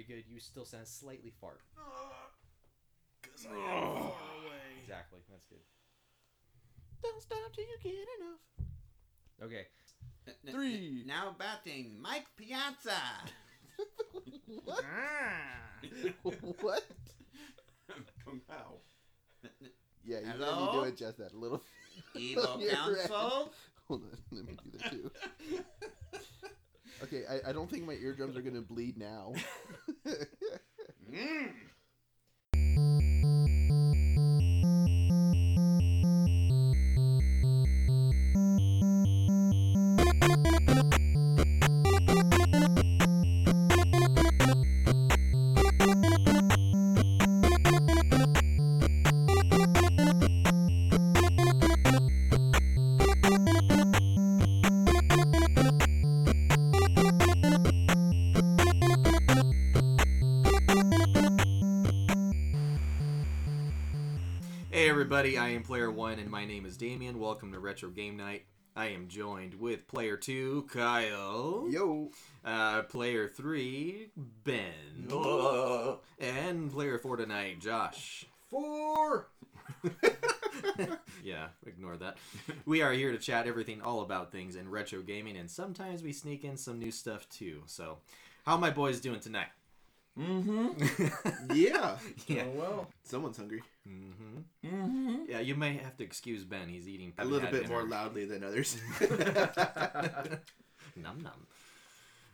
pretty good. You still sound slightly far. Because I am far away. Exactly. That's good. Don't stop till you get enough. Okay. Three. Now batting, Mike Piazza. what? Ah. what? Wow. Yeah, you Hello? need to adjust that a little. Evil You're right. Council. Hold on, let me do that too. Okay, I, I don't think my eardrums are gonna bleed now. Mm. Everybody, I am Player One, and my name is Damien. Welcome to Retro Game Night. I am joined with Player Two, Kyle. Yo, Uh, player Three, Ben. And Player Four tonight, Josh. four. Yeah, ignore that. We are here to chat everything all about things in retro gaming, and sometimes we sneak in some new stuff too. So, how my boys doing tonight? Mm-hmm. Yeah, yeah. well, someone's hungry. hmm Mm-hmm. Yeah, you may have to excuse Ben. He's eating A little had bit more loudly than others. num num.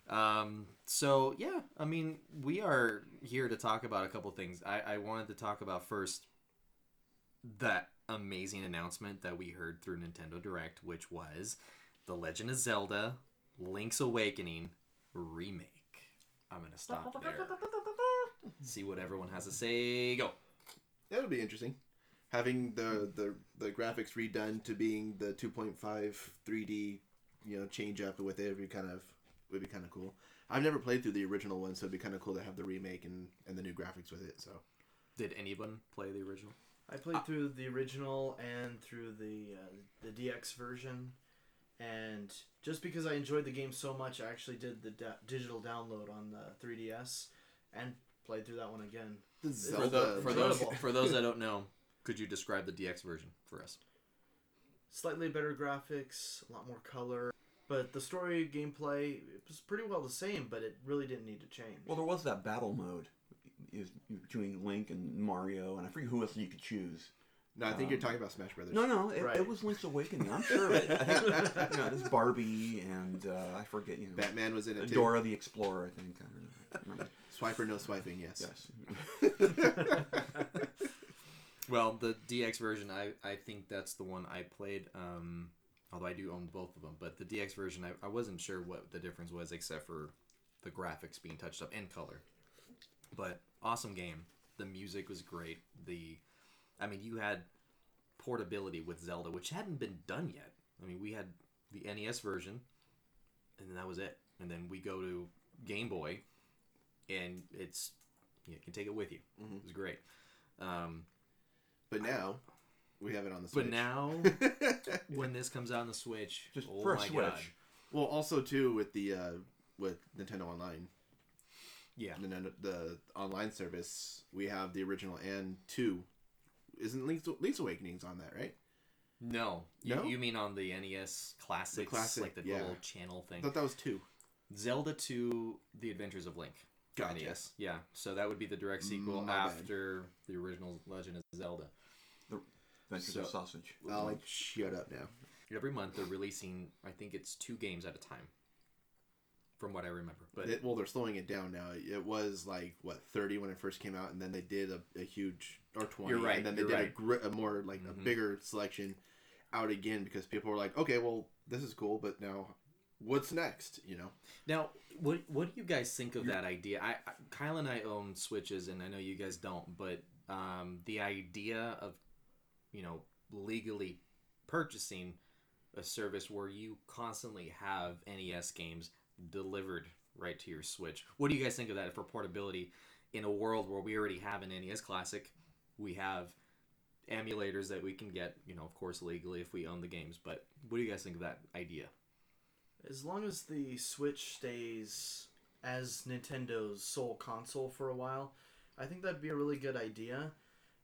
Um. So yeah, I mean, we are here to talk about a couple things. I I wanted to talk about first that amazing announcement that we heard through Nintendo Direct, which was the Legend of Zelda: Link's Awakening remake. I'm gonna stop there. See what everyone has to say. Go. That'll be interesting. Having the, the the graphics redone to being the 2.5 3D, you know, change up with it would be kind of would be kind of cool. I've never played through the original one, so it'd be kind of cool to have the remake and, and the new graphics with it. So Did anyone play the original? I played through the original and through the uh, the DX version, and just because I enjoyed the game so much, I actually did the da- digital download on the 3DS and played through that one again. the For, the, for those enjoyable. for those that don't know, could you describe the DX version for us? Slightly better graphics, a lot more color, but the story gameplay it was pretty well the same, but it really didn't need to change. Well, there was that battle mode is between Link and Mario, and I forget who else you could choose. No, I think you're um, talking about Smash Brothers. No, no, it, Right. it was Link's Awakening. I'm sure of it. I think, you know, there's Barbie and uh, I forget, you know, Batman was in it too. Dora the Explorer. I think. I don't know. I don't. Swiper, no swiping. Yes. Yes. Well, the DX version, I, I think that's the one I played. Um, although I do own both of them, but the DX version, I, I wasn't sure what the difference was except for the graphics being touched up and color. But awesome game. The music was great. The, I mean, you had portability with Zelda, which hadn't been done yet. I mean, we had the NES version, and then that was it. And then we go to Game Boy, and it's you can take it with you. Mhm. It was great. Um, But now we have it on the Switch. but now, when this comes out on the Switch, Just oh for Switch. god, well, also too with the uh, with Nintendo Online, yeah, Nintendo, the online service, we have the original and two. Isn't Link's, Link's Awakening's on that, right? no, you, No? you mean on the NES classics, classic, like the yeah. little channel I thing, thought that was two. Zelda Two: The Adventures of Link. Gotcha. NES, yeah. So that would be the direct sequel mm, My bad. after the original Legend of Zelda. The Adventures So- of Sausage. I'll shut up now. Every month they're releasing, I think it's two games at a time, from what I remember. But It- well, they're slowing it down now. It was like what thirty when it first came out, and then they did a, a huge or twenty. You're right, And then they you're did a, right. gr- a more like a Mhm. bigger selection out again because people were like, okay, well, this is cool, but now what's next? You know? Now, what what do you guys think of that idea? I, I Kyle and I own Switches, and I know you guys don't, but um, the idea of you know legally purchasing a service where you constantly have NES games delivered right to your Switch. What do you guys think of that for portability in a world where we already have an NES Classic? We have emulators that we can get, you know, of course, legally if we own the games. But what do you guys think of that idea? As long as the Switch stays as Nintendo's sole console for a while. I think that'd be a really good idea.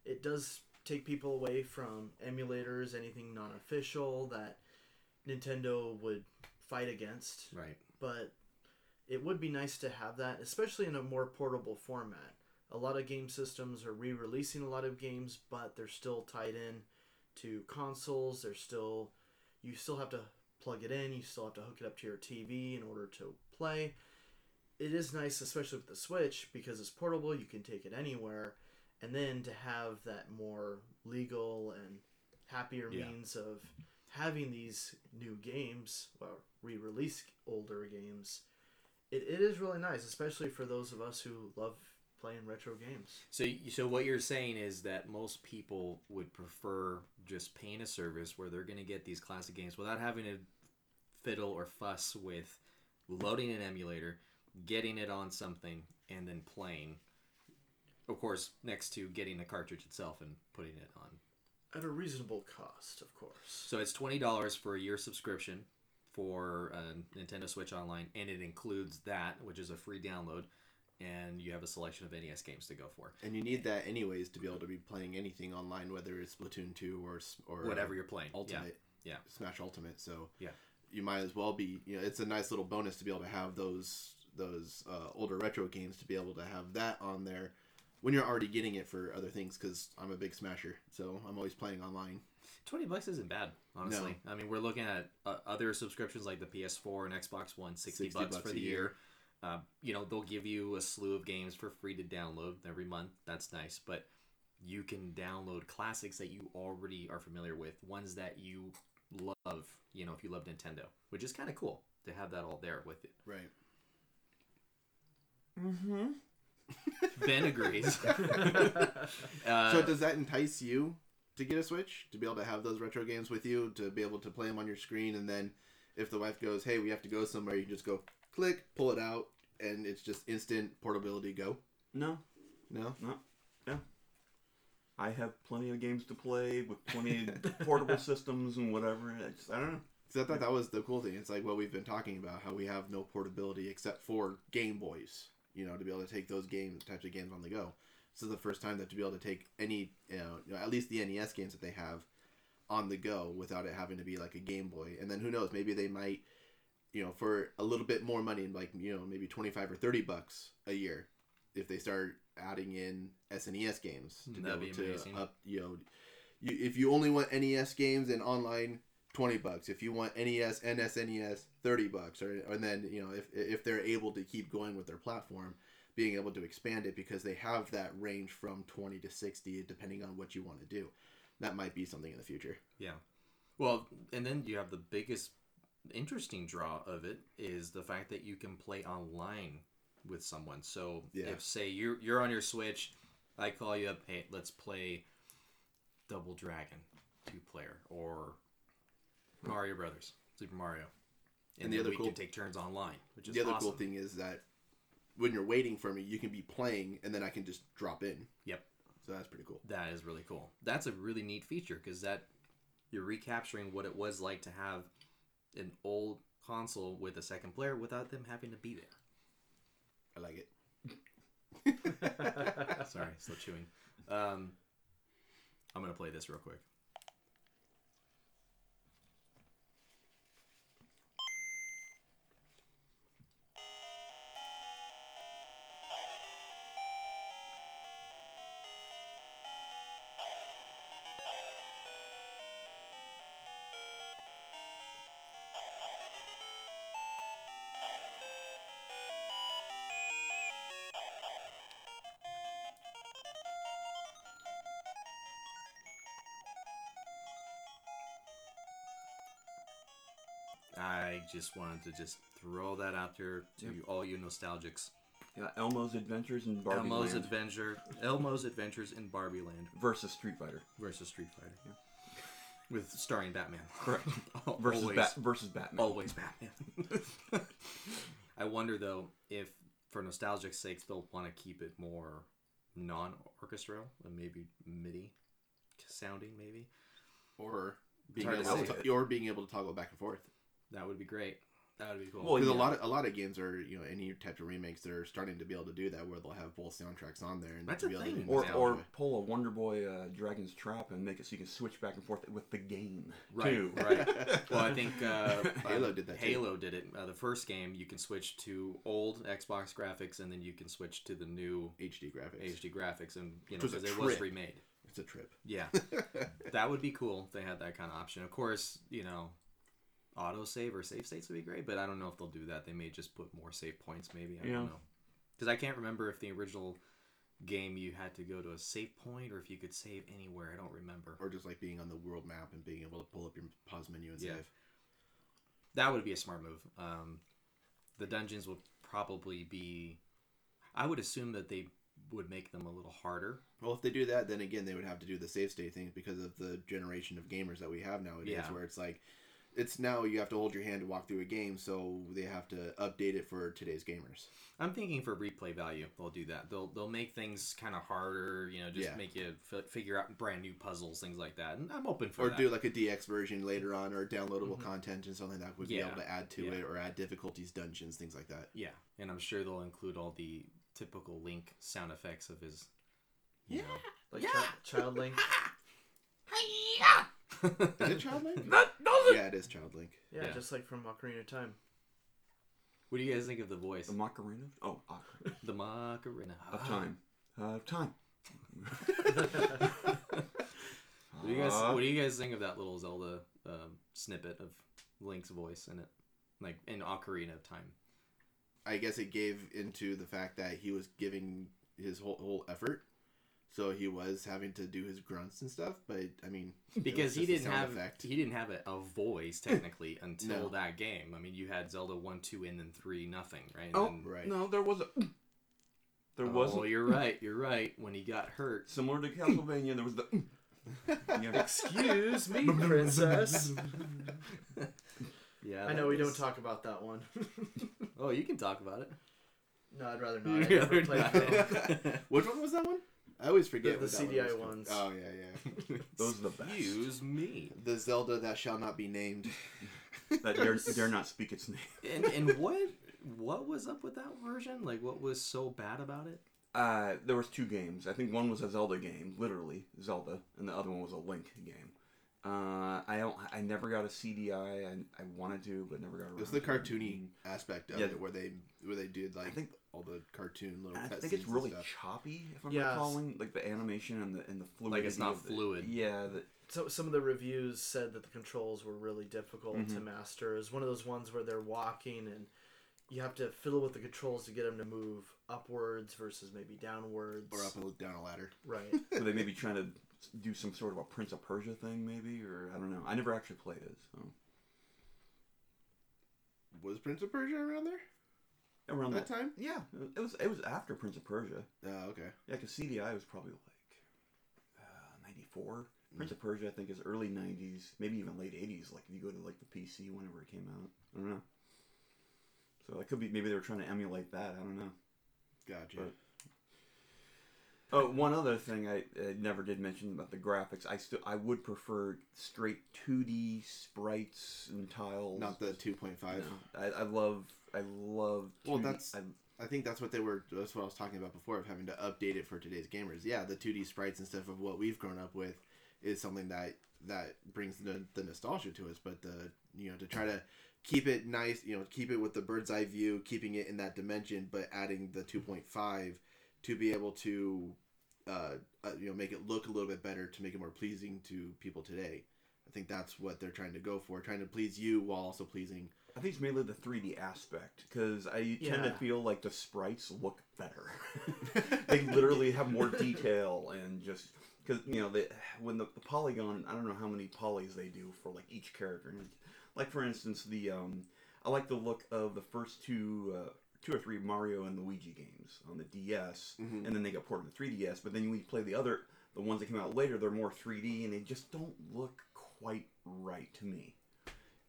It does take people away from emulators, anything non official that Nintendo would fight against Right. But it would be nice to have that, especially in a more portable format. A lot of game systems are re-releasing a lot of games, but they're still tied in to consoles. They're still you still have to plug it in, you still have to hook it up to your TV in order to play. It is nice, especially with the Switch, because it's portable, you can take it anywhere, and then to have that more legal and happier Yeah. means of having these new games, well, re-release older games, it, it is really nice, especially for those of us who love playing retro games. So, so what you're saying is that most people would prefer just paying a service where they're going to get these classic games without having to fiddle or fuss with loading an emulator, getting it on something, and then playing. Of course, next to getting the cartridge itself and putting it on. At a reasonable cost, of course. So it's twenty dollars for a year subscription for uh, Nintendo Switch Online, and it includes that, which is a free download, and you have a selection of NES games to go for. And you need that anyways to be able to be playing anything online, whether it's Splatoon two or or Whatever uh, you're playing. Ultimate, Yeah. Smash Ultimate. So Yeah. you might as well be. You know, it's a nice little bonus to be able to have those those uh, older retro games to be able to have that on there when you're already getting it for other things. Because I'm a big Smasher, so I'm always playing online. Twenty bucks isn't bad, honestly. I mean, we're looking at uh, other subscriptions like the PS4 and Xbox One, 60, 60 bucks, bucks for the year. year. Uh, you know, they'll give you a slew of games for free to download every month. That's nice, but you can download classics that you already are familiar with, ones that you love. You know, if you love Nintendo, which is kind of cool to have that all there with it. Right. Mm-hmm. Ben agrees. uh, so does that entice you to get a Switch to be able to have those retro games with you to be able to play them on your screen, and then if the wife goes, "Hey, we have to go somewhere," you can just go click, pull it out, and it's just instant portability. Go. No. No. No, No. I have plenty of games to play with plenty of portable systems and whatever. I just I don't know. Because I thought that was the cool thing. It's like what we've been talking about, how we have no portability except for Game Boys, you know, to be able to take those games, types of games on the go. This is the first time that to be able to take any, you know, you know, at least the NES games that they have on the go without it having to be like a Game Boy. And then who knows, maybe they might, you know, for a little bit more money, like, you know, maybe 25 or 30 bucks a year, if they start adding in SNES games to hmm, That'd be be able to amazing. up, you know, you, if you only want NES games and online 20 bucks if you want nes and snes 30 bucks or and then you know if if they're able to keep going with their platform being able to expand it because they have that range from 20 to 60 depending on what you want to do that might be something in the future Yeah. Well, and then you have the biggest interesting draw of it is the fact that you can play online with someone. So Yeah. if say you're you're on your Switch, I call you up, hey, let's play Double Dragon two player or Mario Brothers, Super Mario. And, And the other we cool- can take turns online, which is the other awesome. cool thing is that when you're waiting for me you can be playing and then i can just drop in Yep. so that's pretty cool That is really cool. That's a really neat feature because that you're recapturing what it was like to have an old console with a second player without them having to be there. i like it Sorry, still chewing. Um, I'm gonna play this real quick. Just wanted to just throw that out there to Yep. all you nostalgics. Yeah, Elmo's Adventures in Barbie Elmo's Land Adventure, Elmo's Adventures in Barbie Land versus Street Fighter. versus Street Fighter, with starring Batman. Correct. Versus always, Bat versus Batman. always Batman. I wonder though if, for nostalgic sakes, they'll want to keep it more non-orchestral and maybe MIDI sounding. Maybe or being able to to, or being able to toggle back and forth that would be great. That would be cool. Well, Because yeah. a lot of a lot of games are you know any type of remakes they're starting to be able to do that where they'll have both soundtracks on there and That's to a be able thing. to Or, or pull a Wonder Boy uh, Dragon's Trap and make it so you can switch back and forth with the game right, too. right. Well, I think uh, Halo did that too. Halo did it. Uh, the first game, you can switch to old Xbox graphics, and then you can switch to the new HD graphics. HD graphics, and you know Which was a because it was remade. It's a trip. Yeah, that would be cool. if They had that kind of option. Of course, you know, auto save or save states would be great, but I don't know if they'll do that. They may just put more save points. Maybe I Yeah. don't know. Because I can't remember if the original game you had to go to a save point or if you could save anywhere. I don't remember. Or just like being on the world map and being able to pull up your pause menu and Yeah. save. That would be a smart move. Um, the dungeons would probably be. I would assume that they would make them a little harder. Well, if they do that, then again they would have to do the save state thing because of the generation of gamers that we have nowadays, Yeah. where it's like. It's now you have to hold your hand to walk through a game, so they have to update it for today's gamers. I'm thinking for replay value, they'll do that. They'll they'll make things kind of harder. You know, just Yeah. make you f- figure out brand new puzzles, things like that. And I'm open for or that. do like a DX version later on, or downloadable mm-hmm. content and something that would be able to add to Yeah. it, or add difficulties, dungeons, things like that. yeah, and I'm sure they'll include all the typical Link sound effects of his. You know. Like chi- Child Link. Is it Child Link? No! Yeah, it is Child Link. Yeah, Yeah. just like from Ocarina of Time. What do you guys think of the voice? The Macarena? Oh, Ocarina The Macarena. of Time. Uh, time. What do you guys Uh, What do you guys think of that little Zelda um, snippet of Link's voice in it, like in Ocarina of Time? I guess it gave into the fact that he was giving his whole whole effort, so he was having to do his grunts and stuff. But I mean, it was Because he just a didn't have effect. he didn't have a, a voice technically until No. that game. I mean, you had Zelda one, two, and then three, nothing, right? Oh, And- right. no, there was a. There Oh, wasn't. you're right. You're right. When he got hurt, Similar to Castlevania, there was the. Yeah. Excuse me, princess. yeah. I know that we don't talk about that one. Oh, you can talk about it. no, I'd rather not. I You'd rather played not. the, Which one was that one? I always forget the what that one CDI was called. ones. Oh yeah, yeah. Those are the best. Excuse me. the Zelda that shall not be named. That dare, dare not speak its name. And and what what was up with that version? Like, what was so bad about it? Uh, there was two games. I think one was a Zelda game, literally Zelda, and the other one was a Link game. Uh, I don't. I never got a CDI. I, I wanted to, but never got around. It's the to it. cartoony aspect of Yeah. it, where they where they did like I think- all the cartoon little. I think it's really stuff. choppy, if I'm Yes. recalling, like the animation and the and the fluidity. it's not of the- fluid. Yeah, the, so some of the reviews said that the controls were really difficult to Mhm. master. It's one of those ones where they're walking and you have to fiddle with the controls to get them to move upwards versus maybe downwards. or up and down a ladder. Right. were they may be trying to do some sort of a Prince of Persia thing, maybe, or I don't know. I never actually played it, so Was Prince of Persia around there around that that. time? Yeah, it was. It was after Prince of Persia. Oh, okay. Yeah, because CDI was probably like uh, '94. Prince of Persia, I think, is early '90s, maybe even late '80s. Like if you go to like the PC whenever it came out. I don't know. So that could be maybe they were trying to emulate that. I don't know. Gotcha. But- Oh, one other thing I, I never did mention about the graphics. I still I would prefer straight 2D sprites and tiles. Not the two point five. No, I, I love I love. 2D. Well, that's- I, I think that's what they were. That's what I was talking about before of having to update it for today's gamers. Yeah, the 2D sprites and stuff of what we've grown up with is something that that brings the, the nostalgia to us. But the you know to try to keep it nice, you know, keep it with the bird's eye view, keeping it in that dimension, but adding the 2.5 to be able to uh, uh, you know make it look a little bit better to make it more pleasing to people today. I think that's what they're trying to go for, trying to please you while also pleasing. I think it's mainly the 3D aspect because I tend to feel like the sprites look better. they literally have more detail and just because you know they when the, the polygon I don't know how many polys they do for like each character. Like for instance, the um, I like the look of the first two. Uh, Two or three Mario and Luigi games on the DS, Mhm. and then they got ported to 3DS. But then when you play the other, the ones that came out later, they're more 3D, and they just don't look quite right to me.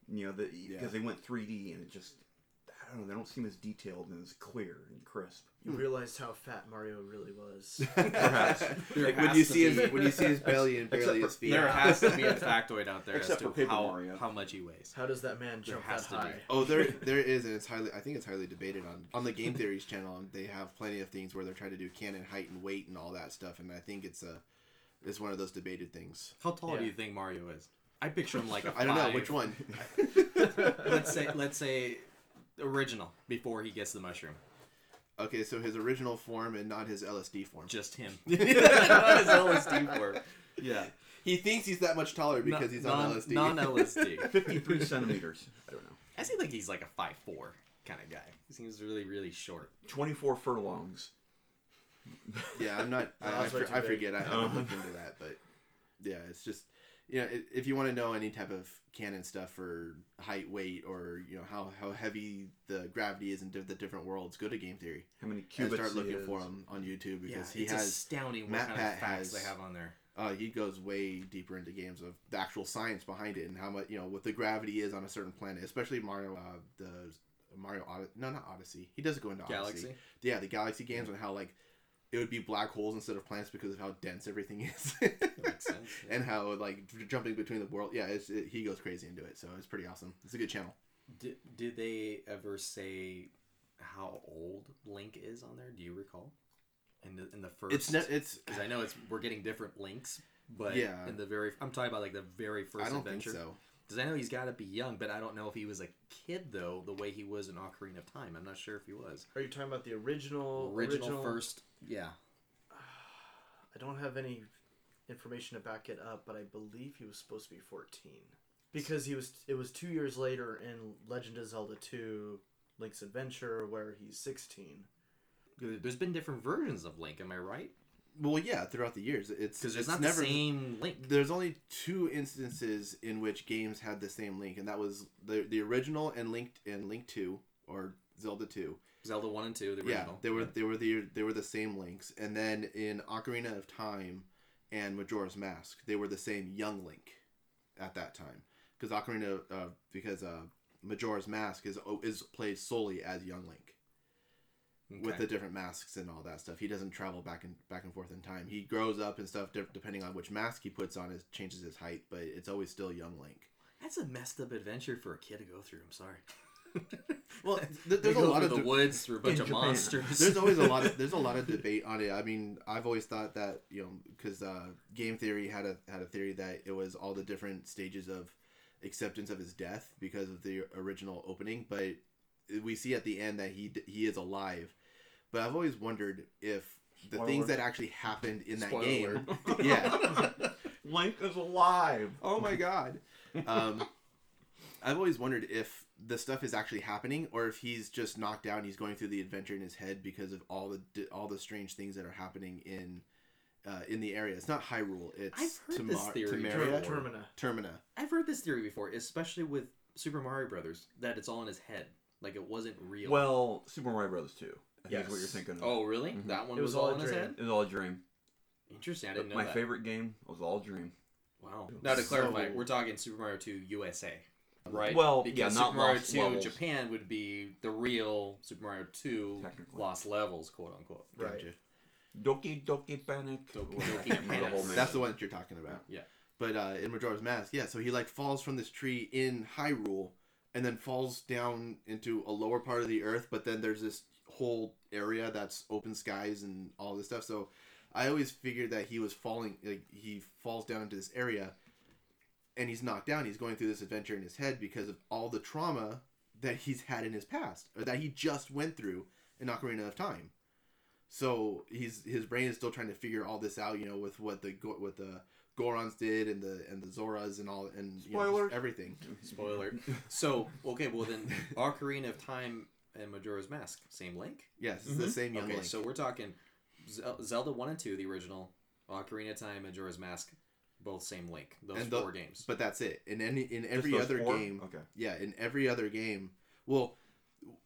You know, the, because Yeah. they went 3D and it just don't know. They don't seem as detailed and as clear and crisp. You hmm. realized how fat Mario really was. Perhaps. like when you see be- his when you see his belly and Except barely his feet. There has to be a factoid out there Except as for to Paper how, Mario. how much he weighs. How does that man jump that has to be. high? Oh, there there is, and it's highly. I think it's highly debated on on the Game Theories channel. They have plenty of things where they're trying to do canon height and weight and all that stuff, and I think it's a it's one of those debated things. How tall do you think Mario is? I picture him like a I don't know which one. let's say let's say original before he gets the mushroom. Okay, so his original form and not his LSD form. Just him. Not his LSD form. Yeah, he thinks he's that much taller because he's on non, LSD. Non LSD. 53 centimeters. I don't know. I seem like he's like a five four kind of guy. He seems really really short. 24 furlongs. yeah, I'm not. No, I, I, that's way I big. forget. I haven't Uh-huh. looked into that, but yeah, it's just you know, if you want to know any type of canon stuff for height, weight, or you know how how heavy the gravity is in di- the different worlds, go to Game Theory How many and cubits start looking is. for him on YouTube Yeah, because he it's has. astounding what Matt kind Pat of facts has- they have on there. Uh, he goes way deeper into games of the actual science behind it and how much you know what the gravity is on a certain planet, especially Mario. Uh, the Mario Odyssey, no, not Odyssey. He doesn't go into Odyssey. Galaxy. Yeah, the Galaxy games and how like it would be black holes instead of planets because of how dense everything is. Makes sense. yeah. and how like jumping between the world. Yeah, it's, it, he goes crazy into it, so it's pretty awesome. It's a good channel. Did, did they ever say how old Link is on there? Do you recall? In the in the first, It's ne- it's because I know it's we're getting different links, but Yeah. in the very I'm talking about like the very first I don't adventure. think so. Because I know he's got to be young, but I don't know if he was a kid though. The way he was in Ocarina of Time, I'm not sure if he was Are you talking about the original? original, first. Yeah, I don't have any information to back it up, but I believe he was supposed to be 14 because he was. It was two years later in Legend of Zelda 2: Link's Adventure where he's 16. there's been different versions of Link. Am I right? Well, yeah, throughout the years, it's Because it's not never. the same Link. There's only two instances in which games had the same link, and that was the the original and Link and Link Two or Zelda Two. Zelda one and two, the Yeah, original. they were they were the they were the same links, and then in Ocarina of Time and Majora's Mask, they were the same young Link at that time because Ocarina uh, because uh, Majora's Mask is is played solely as young Link with the different masks and all that stuff. He doesn't travel back and back and forth in time. He grows up and stuff de- depending on which mask he puts on. It changes his height, but it's always still young Link. That's a messed up adventure for a kid to go through. I'm sorry. Well, th- there's a lot of the de- woods through a bunch of Japan. monsters. there's always a lot of there's a lot of debate on it. I mean, I've always thought that you know because uh, game theory had a had a theory that it was all the different stages of acceptance of his death because of the original opening, but we see at the end that he d- he is alive. But I've always wondered if the Spoiler things that actually happened in that Spoiler game, yeah. Link is alive. Oh my god. Um, I've always wondered if the stuff is actually happening or if he's just knocked out and he's going through the adventure in his head because of all the all the strange things that are happening in uh, in the area. It's not Hyrule. It's I've heard this theory Temeria? before. Termina. Termina. I've heard this theory before, especially with Super Mario Brothers, that it's all in his head. Like it wasn't real. Well, Super Mario Brothers 2. I think is what you're thinking of. oh really? Mhm. That one It was, was all all in his head. It was all a dream. Interesting. I didn't know My that. favorite game was all dream. Wow. Now to clarify, we're talking Super Mario 2 USA. Right. Well, because yeah, Super not Mario Lost 2 Levels. Japan would be the real Super Mario 2 Technically. Lost Levels, quote unquote. Right. Gotcha. Doki Doki Panic. Doki Whatever. Doki The Panic. whole. That's the one that you're talking about. Yeah. But uh, in Majora's Mask, yeah, so he like falls from this tree in Hyrule and then falls down into a lower part of the earth, but then there's this whole area that's open skies and all this stuff. So I always figured that he was falling like he falls down into this area and he's knocked down. He's going through this adventure in his head because of all the trauma that he's had in his past or that he just went through in Ocarina of Time. So he's his brain is still trying to figure all this out, you know, with what the Go- what the Gorons did and the and the Zoras and all and you know, everything. Spoiler. so, okay, well then, Ocarina of Time and Majora's Mask, same link? Yes, it's the mm-hmm. same young Okay, Link. so we're talking Zelda 1 and 2, the original, Ocarina of Time, Majora's Mask, both same link. Those And the- four games. but that's it. In any in every other four? game, Okay. yeah, in every other game, well,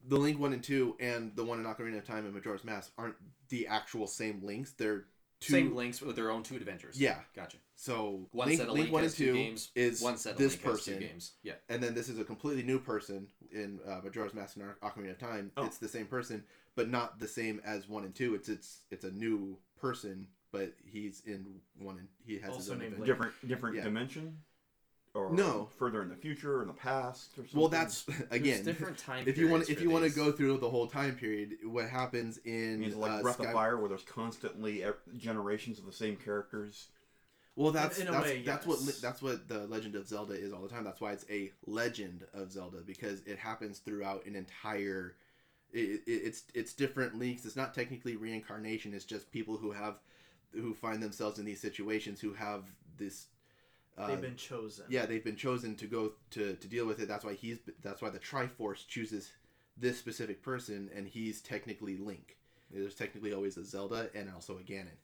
the Link one and two and the one in Ocarina of Time and Majora's Mask aren't the actual same links. They're two. Same links with their own two adventures. Yeah. Gotcha. So One Link, set of Link Link one has and two two games. is One set of this Link has two person, games. Yeah. and then this is a completely new person in uh, Majora's Mask and Ocarina of Time. Oh. It's the same person, but not the same as one and two. It's it's it's a new person, but he's in one and he has his Also own named different different Yeah. dimension, or No. further in the future or in the past or something. Well, that's again. There's different time. If you want, if for you want to go through the whole time period, what happens in means like uh, Breath Sky- of Fire, where there's constantly e- generations of the same characters. Well, that's in a that's, way, that's what yes. li- that's what the Legend of Zelda is all the time. That's why it's a Legend of Zelda because it happens throughout an entire. It, it, it's it's different links. It's not technically reincarnation. It's just people who have, who find themselves in these situations who have this. Uh, They've been chosen. yeah, they've been chosen to go to to deal with it. That's why he's that's why the Triforce chooses this specific person, and he's technically Link. There's technically always a Zelda and also a Ganon,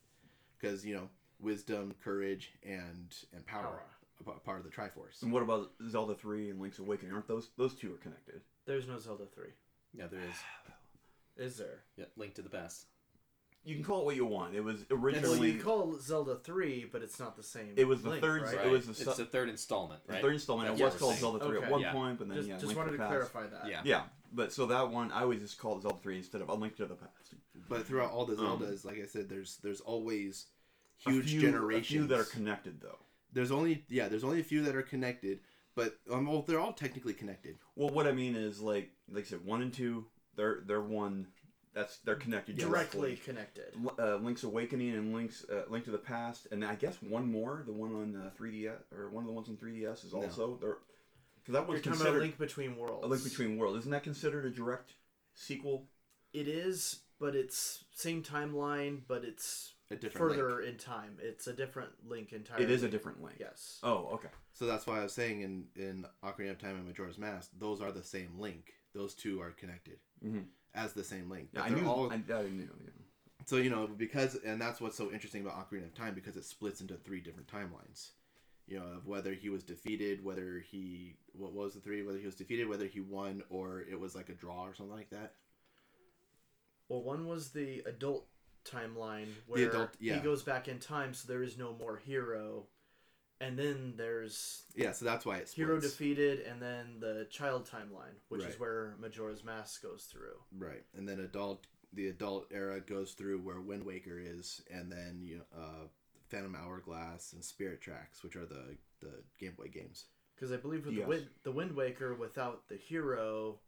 because you know wisdom, courage, and and power, Power. a p- part of the Triforce. And what about Zelda Three and Link's Awakening? Aren't those those two are connected? There's no Zelda three. Yeah, there is. Is there? Yeah, Link to the Past. You can call it what you want. It was originally. Well, originally you call it Zelda three, but it's not the same. it was the link, third. Right? It was the, It's su- the third installment, the third installment. That's It was called. Zelda Three Okay. at one Yeah. point, but then just yeah, just Link wanted to to Past. clarify that. Yeah. Yeah, but so that one I always just call it Zelda Three instead of A Link to the Past. But throughout all the Um, Zeldas, like I said, there's there's always A huge few- generations. A few that are connected though. there's only yeah, there's only a few that are connected, but um, well, they're all technically connected. Well, what I mean is like like I said, one and two, they're they're one. That's they're connected Directly connected. Uh, Link's Awakening and Link's uh, Link to the Past, and I guess one more, the one on uh, 3DS or one of the ones on 3DS is No. also there. Because that You're one's about considered a link between worlds. a Link Between Worlds. Isn't that considered a direct sequel? It is, but it's same timeline, but it's A different further link. in time. It's a different link entirely. It is a different Link. Yes. Oh, okay. So that's why I was saying in in Ocarina of Time and Majora's Mask, those are the same link. Those two are connected Mhm. as the same link. Yeah, I knew. all- I, I knew. Yeah. So you know because and that's what's so interesting about Ocarina of Time because it splits into three different timelines. You know of whether he was defeated, whether he what was the three, whether he was defeated, whether he won, or it was like a draw or something like that. Well, one was the adult timeline where adult- yeah. he goes back in time, so there is no more hero, and then there's Yeah, so that's why it's hero defeated, and then the child timeline, which is where Majora's Mask goes through. Right, and then adult the adult era goes through where Wind Waker is, and then you know, uh, Phantom Hourglass and Spirit Tracks, which are the the Game Boy games. Because I believe with Yes. the Wind, the Wind Waker without the hero,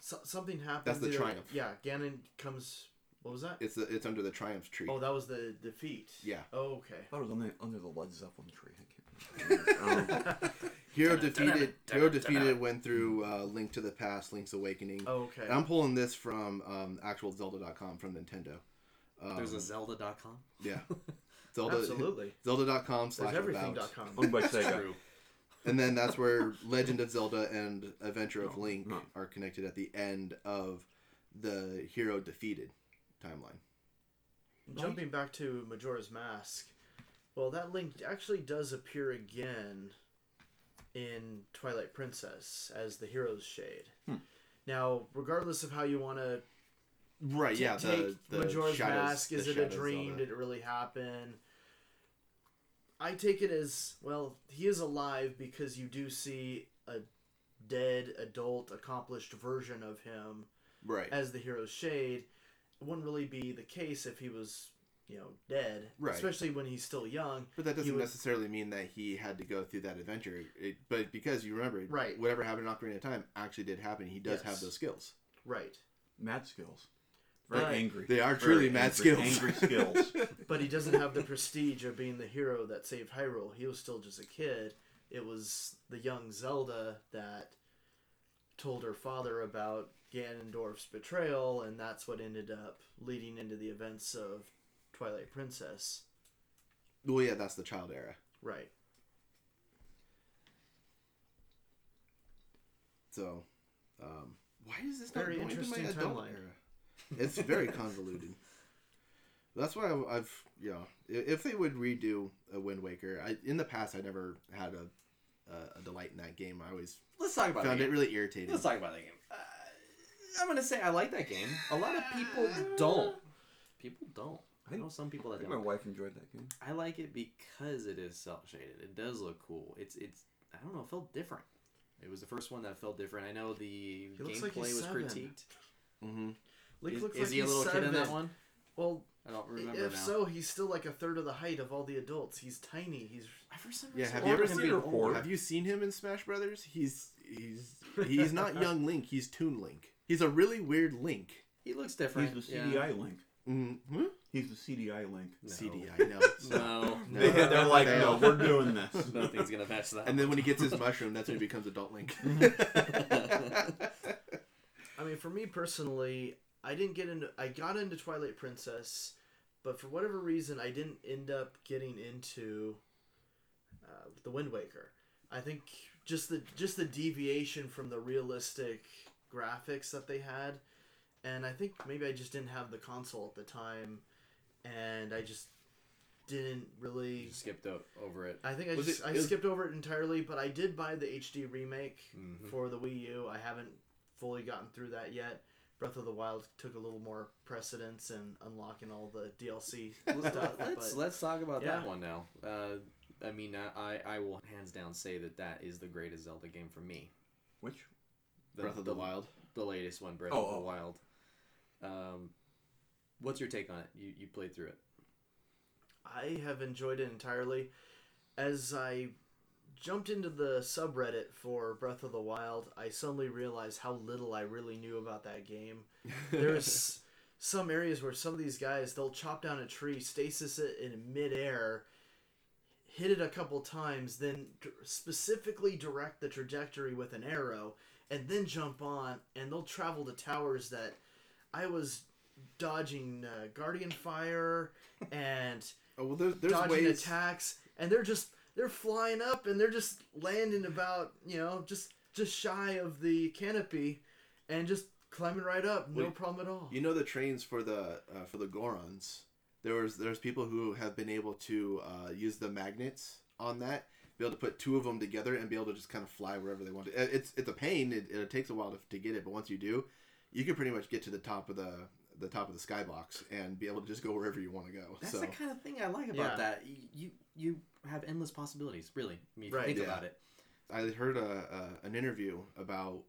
so, something happens. That's the either- triumph. Yeah, Ganon comes. What was that? It's the, it's under the Triumph tree. Oh, that was the defeat. Yeah. Oh, okay. I thought it was under, under the Led Zeppelin tree. I can't remember. um, Hero defeated. Hero defeated went through uh, Link to the Past, Link's Awakening. Oh, okay. And I'm pulling this from um, actual Zelda.com from Nintendo. Um, There's a Zelda.com. yeah. Zelda, Absolutely. Zelda.com There's slash everything. about. dot owned by Sega. And then that's where Legend of Zelda and Adventure of Link no. are connected at the end of the hero defeated timeline. Jumping back to Majora's Mask, well, that link actually does appear again in Twilight Princess as the hero's shade. Hmm. Now, regardless of how you want to Right, yeah. The, take the Majora's shadows, Mask, is the it a dream? Zelda. Did it really happen? I take it as well. He is alive because you do see a dead adult accomplished version of him Right. as the hero's shade. It wouldn't really be the case if he was, you know, dead. Right. Especially when he's still young. But that doesn't would- necessarily mean that he had to go through that adventure. It, but because you remember, Right. whatever happened in Ocarina of Time actually did happen. He does Yes. have those skills. Right. Mad skills. Very Right. angry. They are Very truly mad skills. Angry skills. But he doesn't have the prestige of being the hero that saved Hyrule. He was still just a kid. It was the young Zelda that told her father about Ganondorf's betrayal, and that's what ended up leading into the events of Twilight Princess. well, yeah, that's the child era. Right. So, um, why is this not Very going to my interesting adult timeline. era? It's very convoluted. That's why I- I've, you know, if they would redo a Wind Waker, I in the past I never had a a, a delight in that game. I always Let's talk about found it really irritating. Let's talk about that game. Uh, I'm gonna say I like that game. A lot of people don't. People don't. I know some people I that think my don't. wife enjoyed that game. I like it because it is cel shaded. It does look cool. It's it's I don't know. It felt different. It was the first one that felt different. I know the looks like gameplay was seven. critiqued. Mm-hmm. Link Is, looks is like he a he's little kid in that one? Well, I don't remember if now. so, he's still like a third of the height of all the adults. He's tiny. He's for some Yeah, have you ever seen him it? being older. Have you seen him in Smash Brothers? He's he's he's not young Link. He's Toon Link. He's a really weird Link. He looks different. He's different. the yeah. CDI link. Mm-hmm. He's the CDI link. No. CDI, no. No, No. They, they're like, no, we're doing this. nothing's gonna match that. And then when he gets his mushroom, that's when he becomes Adult Link. I mean, for me personally, I didn't get into. I got into Twilight Princess, but for whatever reason, I didn't end up getting into uh, the Wind Waker. I think just the just the deviation from the realistic graphics that they had, and I think maybe I just didn't have the console at the time, and I just didn't really. You skipped over it. I think I Was just it- I it was- skipped over it entirely, but I did buy the HD remake Mhm. for the Wii U. I haven't fully gotten through that yet. Breath of the Wild took a little more precedence in unlocking all the DLC stuff. let's but let's talk about that one now. Uh, I mean, I I will hands down say that that is the greatest Zelda game for me. Which? The, Breath of the Wild. the latest one, Breath Oh, of the oh. Wild. Um, what's your take on it? You you played through it. I have enjoyed it entirely. As I jumped into the subreddit for Breath of the Wild, I suddenly realized how little I really knew about that game. There's some areas where some of these guys they'll chop down a tree, stasis it in midair, hit it a couple times, then specifically direct the trajectory with an arrow, and then jump on, and they'll travel to towers that I was dodging uh, guardian fire and Oh well, there's, there's dodging ways. attacks, and they're just they're flying up and they're just landing about you know just just shy of the canopy, and just climbing right up, no Well, problem at all. You know the trains for the uh, for the Gorons. There was there's people who have been able to uh, use the magnets on that, be able to put two of them together and be able to just kind of fly wherever they want to. It's it's a pain. It, it takes a while to, to get it, but once you do, you can pretty much get to the top of the the top of the skybox and be able to just go wherever you want to go. That's so the kind of thing I like about Yeah. that. You, you you have endless possibilities. Really, I mean, if you Right. think Yeah. about it. I heard a, a an interview about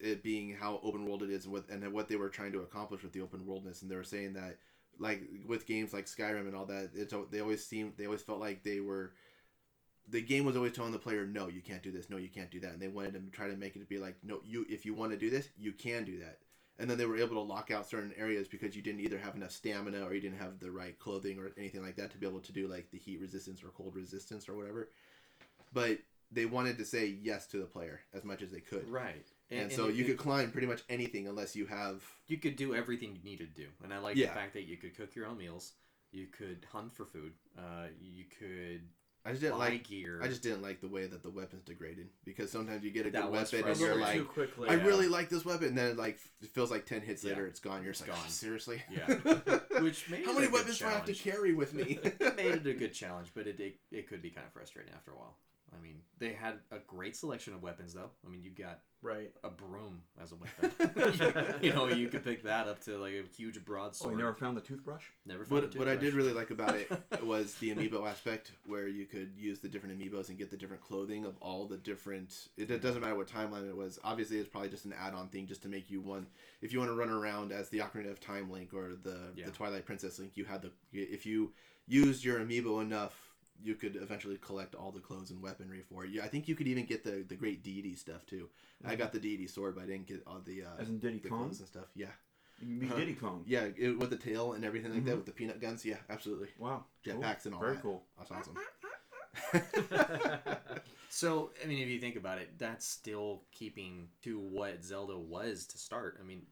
it being how open world it is and what and what they were trying to accomplish with the open worldness, and they were saying that like with games like Skyrim and all that, it's they always seemed they always felt like they were the game was always telling the player no you can't do this no you can't do that and they wanted to try to make it to be like no you if you want to do this you can do that and then they were able to lock out certain areas because you didn't either have enough stamina or you didn't have the right clothing or anything like that to be able to do like the heat resistance or cold resistance or whatever but they wanted to say yes to the player as much as they could Right. and, so it- you it- could climb pretty much anything unless you have you could do everything you needed to do, and I like Yeah. the fact that you could cook your own meals. You could hunt for food. Uh, you could i just didn't like gear. i just didn't like the way that the weapons degraded because sometimes you get a That good was weapon and you're little like too quickly. I Yeah. really like this weapon. And then it like it feels like ten hits Yeah. later, it's gone. You're just It's like, gone. "Oh, seriously? Yeah. Which made How it many a good weapons do I have to challenge. carry with me? it made it a good challenge, but it, it it could be kind of frustrating after a while. I mean, they had a great selection of weapons, though. I mean, you got right. a broom as a weapon. you, know, you could pick that up to like a huge Oh, broadsword. you never found the toothbrush? Never found what a what I did really like about it was the amiibo aspect, where you could use the different amiibos and get the different clothing of all the different. It, it doesn't matter what timeline it was. Obviously, it's probably just an add-on thing just to make you one. If you want to run around as the Ocarina of Time Link or the Yeah. the Twilight Princess Link, you had the. If you used your amiibo enough. You could eventually collect all the clothes and weaponry for it. Yeah, I think you could even get the, the great deity stuff too. I got the deity sword, but I didn't get all the uh, As in Diddy the Kong? clothes and stuff. Yeah, You can be Diddy Kong. yeah, it, with the tail and everything like that, Mhm. with the peanut guns. Yeah, absolutely. Wow. Cool. Jetpacks and all Very that. cool. That's awesome. So, I mean, if you think about it, that's still keeping to what Zelda was to start. I mean,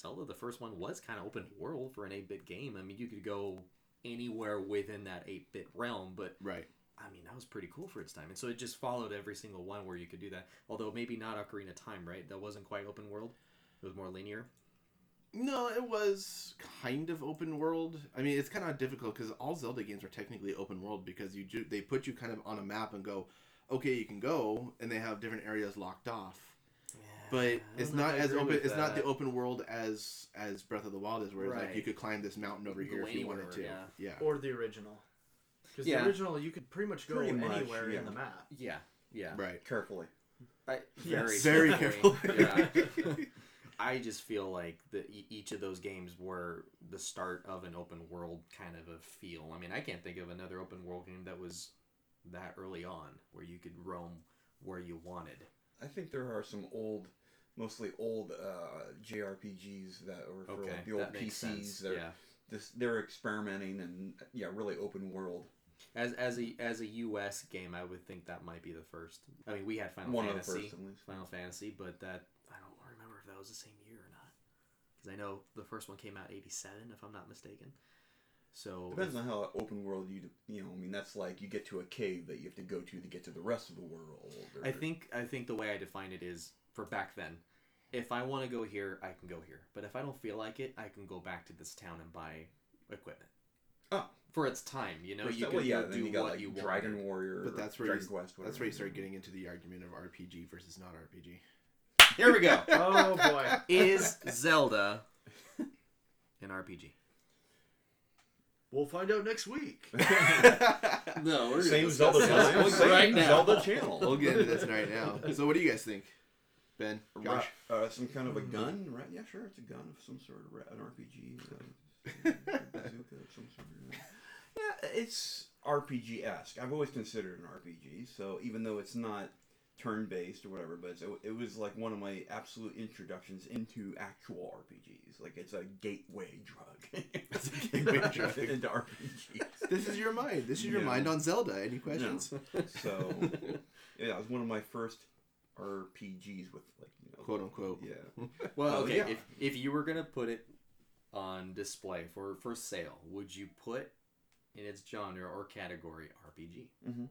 Zelda, the first one, was kind of open world for an 8 bit game. I mean, you could go anywhere within that 8 bit realm, but right. I mean, that was pretty cool for its time. And so it just followed every single one where you could do that. Although maybe not Ocarina of Time, right? That wasn't quite open world. It was more linear. No, it was kind of open world. I mean, it's kind of difficult because all Zelda games are technically open world because you do, they put you kind of on a map and go, okay, you can go, and they have different areas locked off. But it's don't know not if I as open. with It's not the open world as as Breath of the Wild is, where it's like you could climb this mountain over here if you wanted anywhere, to. yeah. Yeah. or the original. Because Yeah. the original, you could pretty much go Pretty much, anywhere yeah. in the map. Yeah, yeah. Right. Carefully. I, Yes. very Very carefully. I just feel like the e- each of those games were the start of an open world kind of a feel. I mean, I can't think of another open world game that was that early on where you could roam where you wanted. I think there are some old, mostly old uh, JRPGs that were for Okay, like the old that makes PCs. sense. They're Yeah. this, they're experimenting and yeah, really open world. As as a as a US game, I would think that might be the first. I mean, we had Final One of the Fantasy, first, at least. Final Fantasy, but that I don't remember if that was the same year or not. Because I know the first one came out '87, if I'm not mistaken. So Depends on how open world you you know. I mean, that's like you get to a cave that you have to go to to get to the rest of the world. Or, I think I think the way I define it is for back then. If I want to go here, I can go here. But if I don't feel like it, I can go back to this town and buy equipment. Oh. For its time, you know, First- you well, yeah, do you got what like you Dragon. Warrior, But that's where Dragon you, Quest. that's where you start getting into the argument of RPG versus not RPG. Here we go. Oh boy. is Zelda an RPG? We'll find out next week. No, we're Same Zelda channel. Right Zelda channel. we'll get into this right now. So, what do you guys think, Ben, Josh? Uh, some kind of a gun, right? Yeah, sure, it's a gun of some sort of an RPG, uh, bazooka of some sort. Yeah, it's RPG esque. I've always considered an RPG. So even though it's not turn based or whatever, but it's, it was like one of my absolute introductions into actual RPGs. Like it's a gateway drug. It's a gateway drug. into RPGs. This is your mind. This is your Yeah. mind on Zelda. Any questions? So yeah, it was one of my first RPGs with like you know Quote unquote. Yeah. Well, Oh, okay. yeah. If, if you were gonna put it on display for for sale, would you put in its genre or category RPG? Mm-hmm.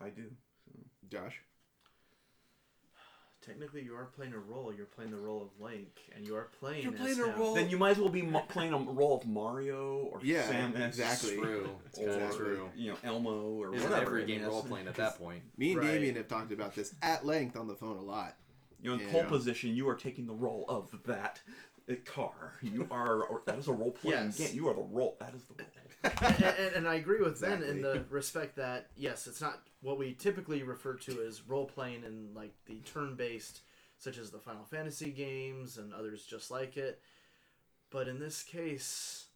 I do. So. Josh. Technically, you are playing a role. You're playing the role of Link, and you are playing. You're as playing a him. role- Then you might as well be mo- playing a role of Mario or Yeah, Samus, exactly. True. Or kind true. you know Elmo or Isn't whatever. every game role playing at that point? Me and Right. Damien have talked about this at length on the phone a lot. You know, in Yeah. pole position, you are taking the role of that car. You are or that is a role playing Yes. game. You are the role. That is the role. And, and, and I agree with Ben in the respect that yes, it's not what we typically refer to as role playing in like the turn based, such as the Final Fantasy games and others just like it. But in this case,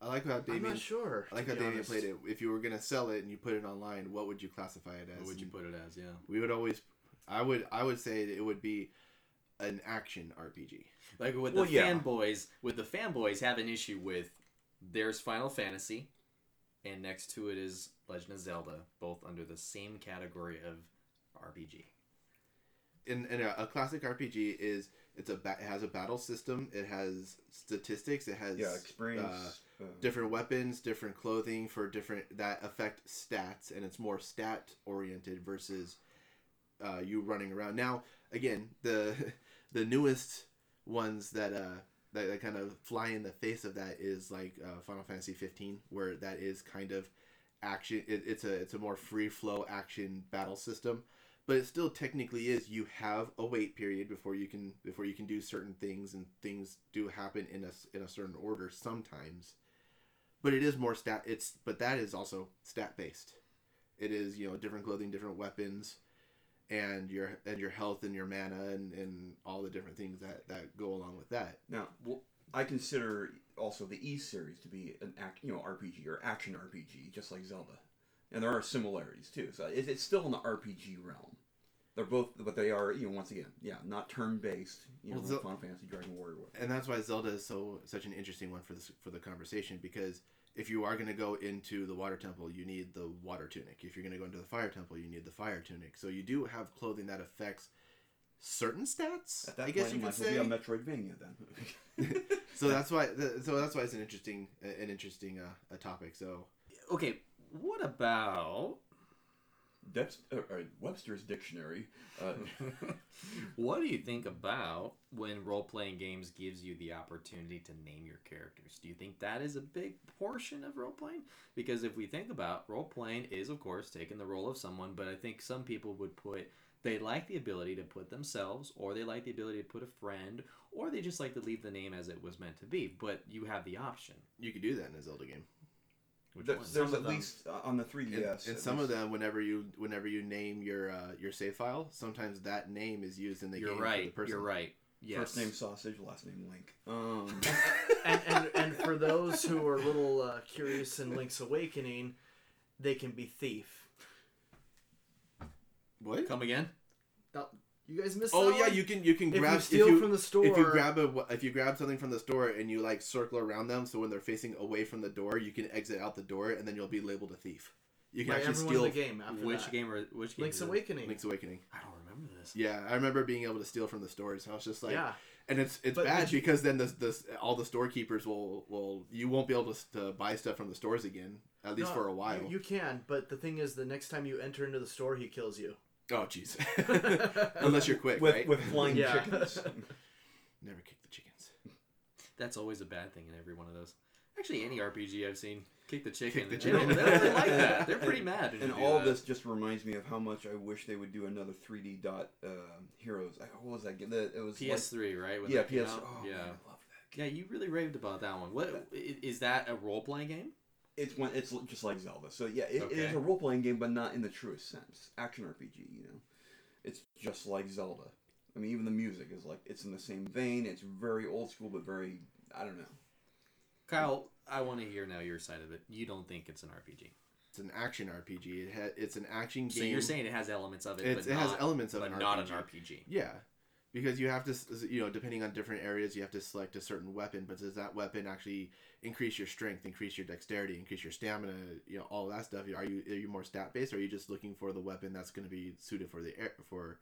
I like how I'm not sure. I like to how be Damien honest. played it. If you were gonna sell it and you put it online, what would you classify it as? What would you put it as? Yeah. We would always. I would. I would say it would be an action RPG. Like with Well, the yeah. fanboys, with the fanboys have an issue with there's Final Fantasy, and next to it is Legend of Zelda, both under the same category of RPG. in, in a, a classic RPG is it's a ba- it has a battle system. It has statistics. It has Yeah, experience. uh, uh, different weapons, different clothing for different that affect stats, and it's more stat oriented versus uh, you running around. Now, again, the the newest ones that uh that, that kind of fly in the face of that is like uh, Final Fantasy 15, where that is kind of action. It, it's a it's a more free flow action battle system, but it still technically is. You have a wait period before you can before you can do certain things, and things do happen in a in a certain order sometimes but it is more stat it's but that is also stat based it is you know different clothing different weapons and your and your health and your mana and, and all the different things that that go along with that Now, well, I consider also the E series to be an act, you know, RPG or action RPG, just like Zelda, and there are similarities too. So it, it's still in the RPG realm. They're both, but they are, you know, once again, yeah, not turn based. You know, Well, like Zel- Final Fantasy, Dragon Warrior. whatever. and that's why zelda is so such an interesting one for this for the conversation because if you are going to go into the water temple you need the water tunic. If you're going to go into the fire temple you need the fire tunic. So you do have clothing that affects certain stats At that i guess point, you it could might say be a Metroidvania then. so that's why so that's why it's an interesting an interesting uh, a topic. So Okay, what about Debs- uh, uh, Webster's dictionary. Uh, what do you think about when role playing games gives you the opportunity to name your characters? Do you think that is a big portion of role playing? Because if we think about role playing is of course taking the role of someone, but I think some people would put They like the ability to put themselves, or they like the ability to put a friend, or they just like to leave the name as it was meant to be. But you have the option. You could do that in a Zelda game. Which There- there's Some at of them. least uh, on the 3DS. and and at some of them, whenever you whenever you name your uh, your save file, sometimes that name is used in the You're game. For the right. person. You're right. Yes. First name Sausage, last name Link. Um, and, and and for those who are a little uh, curious in Link's Awakening, they can be thief. What? Come again? You guys missed. Oh yeah, one? you can you can If grab you steal if you, from the store, if you grab a if you grab something from the store and you like circle around them, so when they're facing away from the door, you can exit out the door, and then you'll be labeled a thief. You can by actually steal the game after Which that. game? Or, which game? Link's? Awakening. Link's Awakening. I don't remember this. Yeah, I remember being able to steal from the stores. I was just like, yeah, and it's it's But bad you- because then the, the all the storekeepers will will you won't be able to, to buy stuff from the stores again at least No, for a while. You, you can, but the thing is, the next time you enter into the store, he kills you. Oh jeez, unless you're quick, with, right? with flying Yeah. chickens. Never kick the chickens. That's always a bad thing in every one of those. Actually, any RPG I've seen, kick the chicken. the They don't- chicken. They don't really like that. They're pretty mad. when And you do all that. this just reminds me of how much I wish they would do another 3D dot uh, heroes. I- What was that? game? The- It was like- PS3, right? When yeah, that came PS. out? Oh, yeah. man, I love that. Yeah, you really raved about that one. What i- is that a role playing game? It's when it's just like Zelda. So yeah, it, it is a role playing game, but not in the truest sense. Action RPG, you know. It's just like Zelda. I mean, even the music is like it's in the same vein. It's very old school, but very I don't know. Kyle, I want to hear now your side of it. You don't think it's an RPG. It's an action RPG. It ha- it's an action game. So you're saying it has elements of it, It's- but it has elements of but an not an RPG. RPG. Yeah, because you have to, you know, depending on different areas, you have to select a certain weapon. But does that weapon actually increase your strength, increase your dexterity, increase your stamina? You know, all that stuff. Are you are you more stat based, or are you just looking for the weapon that's going to be suited for the air for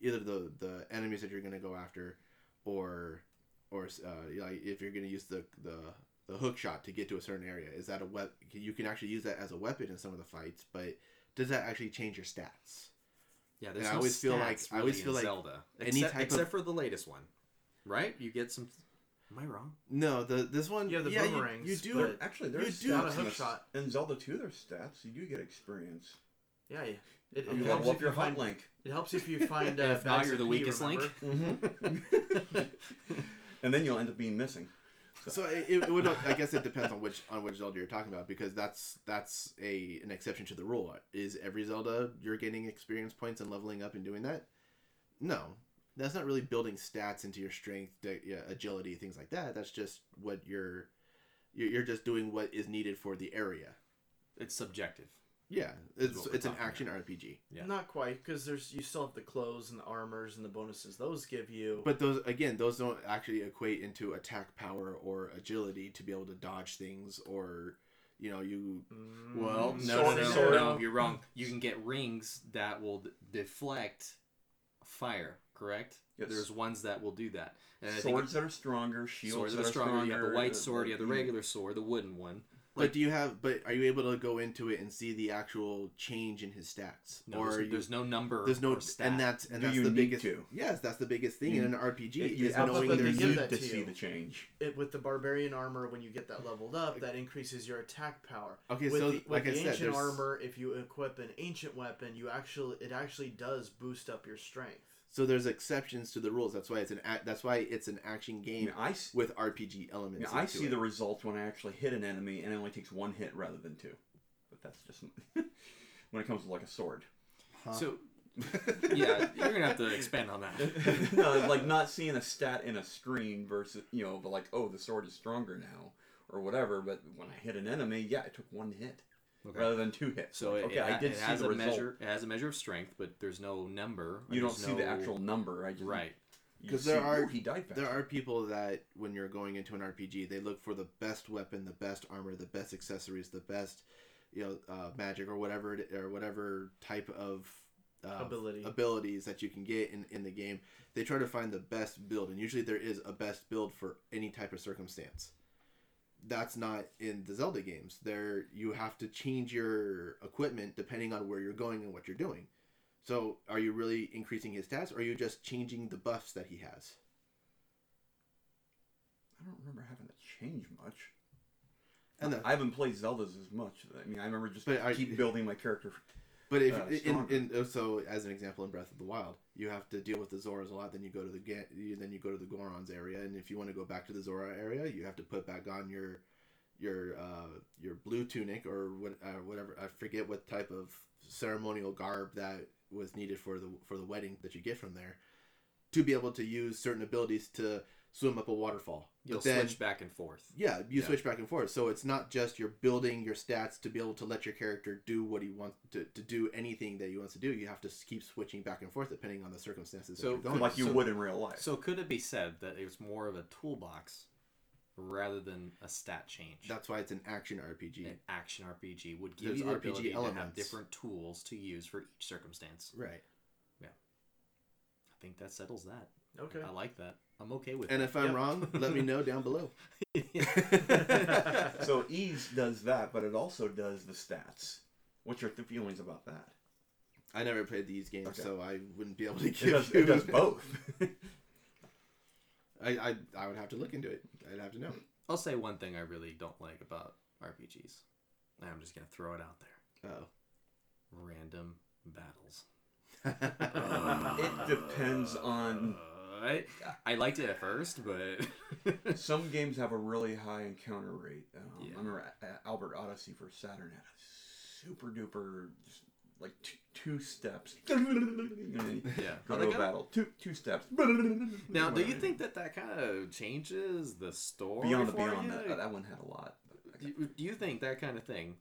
either the the enemies that you're going to go after, or or uh, if you're going to use the the the hook shot to get to a certain area? Is that a weapon You can actually use that as a weapon in some of the fights, but does that actually change your stats? Yeah, there's And I no always feel like- stats I always feel like Zelda, any except, type of- except for the latest one, right? You get some. Am I wrong? No, the this one Yeah, the yeah, you- boomerangs, You, do but- Actually, You there's do- stats Not a in, hook shot. in Zelda 2. There's stats. You do get experience. Yeah, yeah. It, it You helps if you find. link. It helps if you find. Uh, if not, you're of the pee, weakest link. remember? and then you'll end up being missing. So it, it would I guess it depends on which on which Zelda you're talking about because that's that's a an exception to the rule. Is every Zelda you're getting experience points and leveling up and doing that? No, that's not really building stats into your strength, agility, things like that. That's just what you're you're you're just doing what is needed for the area. It's subjective. Yeah, it's it's an talking action RPG. Yeah. Not quite, because there's you still have the clothes and the armors and the bonuses. Those give you. But those again, those don't actually equate into attack power or agility to be able to dodge things or you know you Mm, Well, no, sort no, no, sort no, you're wrong. You can get rings that will d- deflect fire. Correct? Yes. There's ones that will do that. And I think Swords that are stronger, shields swords that that are stronger. You have the white sword. You have the regular sword, the wooden one. But do you have? But are you able to go into it and see the actual change in his stats? No, or there's, you, there's no number. there's no, or stat. and that's and Do that's you the need biggest. to? Yes, that's the biggest thing You- in an RPG You is knowing they there's. give need that to to see the change. it with the barbarian armor when you get that leveled up that increases your attack power Okay, with so the, with like the I said, ancient there's, armor if you equip an ancient weapon you actually it actually does boost up your strength so there's exceptions to the rules. That's why it's an ac- that's why it's an action I game mean, I, s- with RPG I, elements. mean, I see it. the results when I actually hit an enemy and it only takes one hit rather than two. But that's just when it comes to like a sword. So, yeah, you're gonna have to expand on that. no, like not seeing a stat in a screen versus you know, but like oh the sword is stronger now or whatever. But when I hit an enemy, yeah, it took one hit Okay. rather than two hits. So Like, it, okay, it, I did it see has the a result. measure. It has a measure of strength, but there's no number. You don't there's see the actual number. I just right. you 'Cause see, there are- he died fast. There are people that when you're going into an RPG, they look for the best weapon, the best armor, the best accessories, the best, you know, uh, magic or whatever it, or whatever type of uh, Ability. abilities that you can get in, in the game. They try to find the best build, and usually there is a best build for any type of circumstance. That's not in the Zelda games. There you have to change your equipment depending on where you're going and what you're doing. So, are you really increasing his stats, or are you just changing the buffs that he has? I don't remember having to change much. And the, I haven't played Zeldas as much. I mean, I remember just keep you- building my character. But if uh, in, in so as an example in Breath of the Wild, you have to deal with the Zoras a lot. Then you go to the then you go to the Gorons area, and if you want to go back to the Zora area, you have to put back on your your uh, your blue tunic or what uh, whatever. I forget what type of ceremonial garb that was needed for the for the wedding that you get from there to be able to use certain abilities to swim up a waterfall. You'll then, switch back and forth. yeah, you Yeah. switch back and forth. So it's not just you're building your stats to be able to let your character do what he wants to, to do anything that he wants to do. You have to keep switching back and forth depending on the circumstances So, that you're like you so- would in real life. So could it be said that it was more of a toolbox rather than a stat change? That's why it's an action RPG. An action RPG would give There's you the RPG ability to have elements. different tools to use for each circumstance. Right. Yeah. I think that settles that. Okay. I like that. I'm okay with it. And that. if I'm Yep. wrong, let me know down below. so Ys does that, but it also does the stats. What's your th- feelings about that? I never played these games, Okay. so I wouldn't be able to It give does, you. it does both. I, I I would have to look into it. I'd have to know. I'll say one thing I really don't like about RPGs. I'm just gonna throw it out there. Oh. Random battles. it depends on. I, I liked it at first, but Some games have a really high encounter rate. Um, Yeah. I remember A- A- Albert Odyssey for Saturn had a super duper, just like two, two steps. yeah. Go Are to a battle. Two two steps. Now, do you think that that kind of changes the story? Beyond the Beyond you? that, that one had a lot. but- Do you, do you think that kind of thing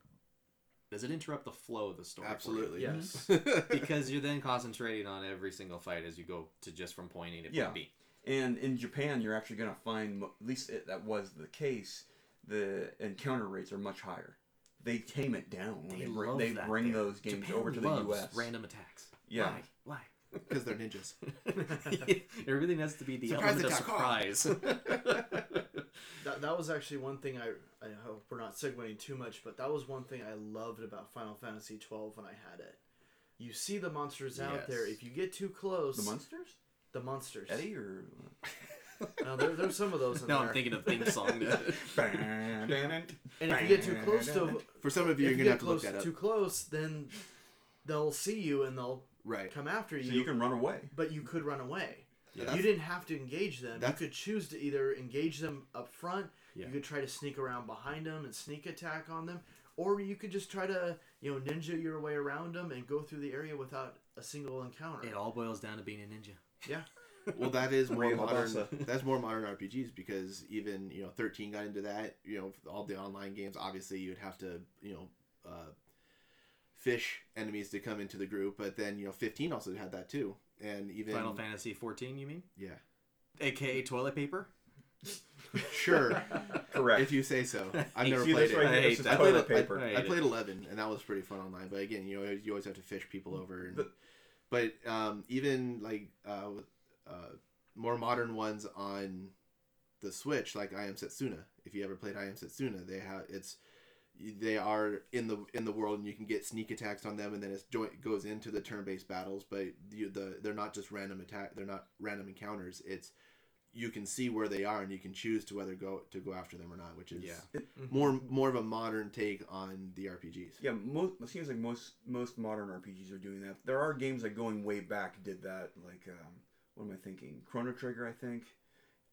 does it interrupt the flow of the story? for you? Absolutely. Yes. because you're then concentrating on every single fight as you go to just from point A to point Yeah. B. And in Japan, you're actually going to find, at least it, that was the case, the encounter rates are much higher. They tame it down when they, bring, love they that bring there. those games Japan over to the U.S. Random attacks. Yeah. Why? Because they're ninjas. Why? Everything has to be the Surprise element of surprise. That, that was actually one thing I I hope we're not segueing too much, but that was one thing I loved about Final Fantasy twelve when I had it. You see the monsters out there. If you get too close, The monsters? the monsters. Eddie or? No, there, there's some of those in now there. I'm thinking of theme song. and if you get too close to, For some of you, if you're you gonna have get to look close that up. too close, then they'll see you and they'll Right. come after you. So you. you can run away. but you could run away. Yeah. you didn't have to engage them. You could choose to either engage them up front. Yeah. You could try to sneak around behind them and sneak attack on them, or you could just try to you know ninja your way around them and go through the area without a single encounter. it all boils down to being a ninja. Yeah, Well, that is more modern. That's more modern RPGs because even you know, thirteen got into that. You know, all the online games. Obviously, you'd have to you know, uh, fish enemies to come into the group. But then you know, fifteen also had that too. And even Final Fantasy 14, you mean? yeah, AKA toilet paper? sure, Correct. if you say so. I've never See played it. right I hate that. I played, toilet paper. I I hate played it. 11 and that was pretty fun online but again you know you always have to fish people over and, but um, even like uh, uh, more modern ones on the switch like i am setsuna if you ever played i am setsuna they have it's they are in the in the world and you can get sneak attacks on them and then it joint goes into the turn-based battles but you, the they're not just random attack they're not random encounters it's you can see where they are and you can choose to whether go to go after them or not which is Yeah. more more of a modern take on the RPGs. Yeah, most it seems like most most modern RPGs are doing that. There are games that going way back did that. Like, um, what am I thinking? Chrono Trigger, I think.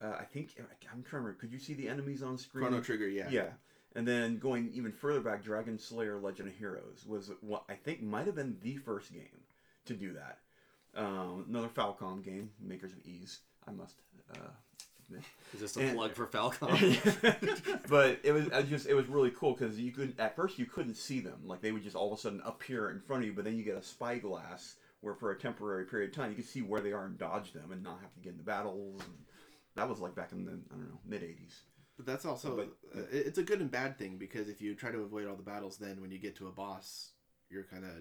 Uh, I think I'm trying to remember. Could you see the enemies on screen? Chrono Trigger, yeah. Yeah. And then going even further back, Dragon Slayer: Legend of Heroes was what I think might have been the first game to do that. Um, another Falcom game, makers of Ys. I must. Uh, admit. Is this a And- plug for Falcom? but it was I just it was really cool because you could at first you couldn't see them like they would just all of a sudden appear in front of you but then you get a spyglass where for a temporary period of time you can see where they are and dodge them and not have to get into battles and that was like back in the I don't know mid '80s. But that's also but, uh, it's a good and bad thing because if you try to avoid all the battles, then when you get to a boss, you're kind of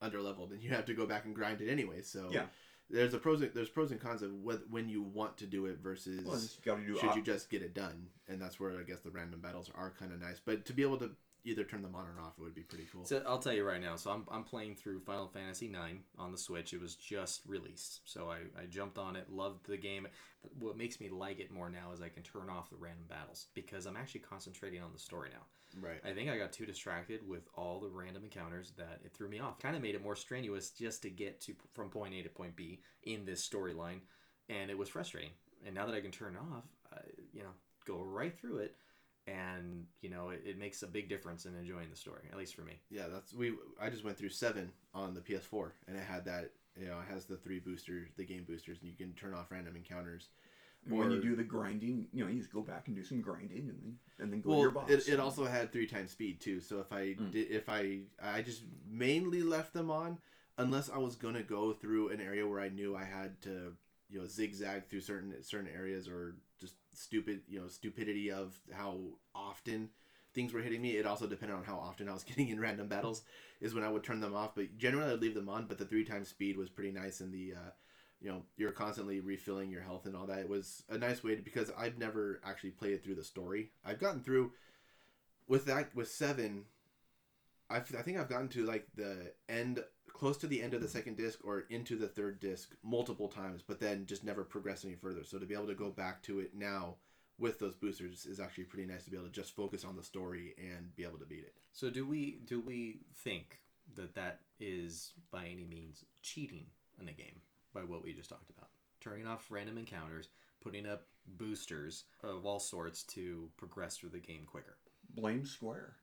under leveled and you have to go back and grind it anyway. So Yeah. there's a pros and, there's pros and cons of wh- when you want to do it versus Well, to do should op- you just get it done, and that's where I guess the random battles are kind of nice. But to be able to either turn them on or off, it would be pretty cool. So I'll tell you right now. So I'm, I'm playing through Final Fantasy IX on the Switch. It was just released, so I, I jumped on it, loved the game. What makes me like it more now is I can turn off the random battles because I'm actually concentrating on the story now. right. I think I got too distracted with all the random encounters that it threw me off. Kind of made it more strenuous just to get to from point A to point B in this storyline, and it was frustrating. And now that I can turn it off, I, you know, go right through it, and you know, it, it makes a big difference in enjoying the story. At least for me. Yeah, that's we. I just went through seven on the PS4, and it had that. You know, it has the three boosters, the game boosters, and you can turn off random encounters. And when you do the grinding, you know, you just go back and do some grinding, and then and then go to Well, your boss. it, it also had three times speed too. So if I Mm. did, if I I just mainly left them on, unless I was gonna go through an area where I knew I had to, you know, zigzag through certain certain areas or just stupid, you know, stupidity of how often things were hitting me. It also depended on how often I was getting in random battles. Is when I would turn them off. But generally, I'd leave them on. But the three times speed was pretty nice, and the uh, you know you're constantly refilling your health and all that. It was a nice way to because I've never actually played it through the story. I've gotten through with that with seven. I've, I think I've gotten to like the end, close to the end of the second disc or into the third disc multiple times, but then just never progress any further. So to be able to go back to it now with those boosters is actually pretty nice to be able to just focus on the story and be able to beat it. So do we do we think that that is by any means cheating in a game by what we just talked about? Turning off random encounters, putting up boosters of all sorts to progress through the game quicker. blame Square.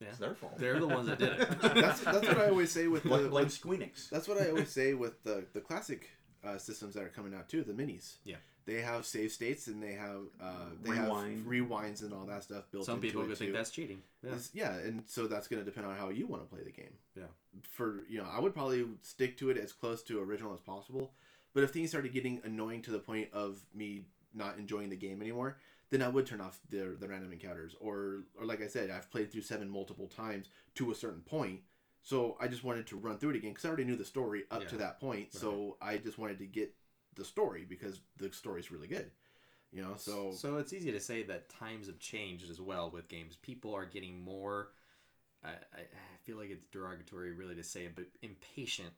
Yeah. It's their fault. They're the ones that did it. That's that's what I always say with the, blame, blame with- Squeenix. That's what I always say with the the classic uh, systems that are coming out too, the minis. Yeah. They have save states and they have uh, they Rewind. have rewinds and all that stuff built Some into people it would think too. that's cheating. Yeah. It's- yeah, and so that's going to depend on how you want to play the game. Yeah. For you know, I would probably stick to it as close to original as possible. But if things started getting annoying to the point of me not enjoying the game anymore, then I would turn off the the random encounters. Or or like I said, I've played through seven multiple times to a certain point. So I just wanted to run through it again because I already knew the story up to that point. So I just wanted to get the story because the story is really good. You know, so So it's easy to say that times have changed as well with games. People are getting more. I, I feel like it's derogatory, really, to say it, but impatient